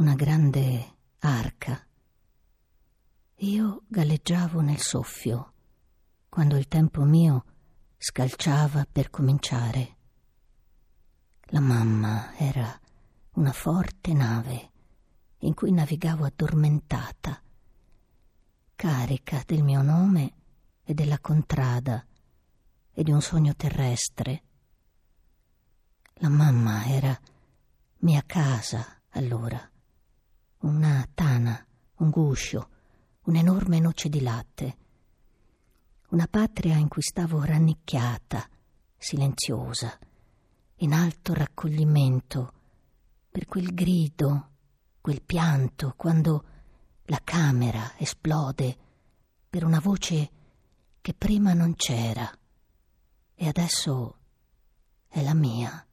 una grande arca. Io galleggiavo nel soffio, quando il tempo mio scalciava per cominciare. La mamma era una forte nave in cui navigavo addormentata, carica del mio nome e della contrada e di un sogno terrestre. La mamma era mia casa allora una tana, un guscio, un'enorme noce di latte, una patria in cui stavo rannicchiata, silenziosa, in alto raccoglimento per quel grido, quel pianto, quando la camera esplode per una voce che prima non c'era e adesso è la mia.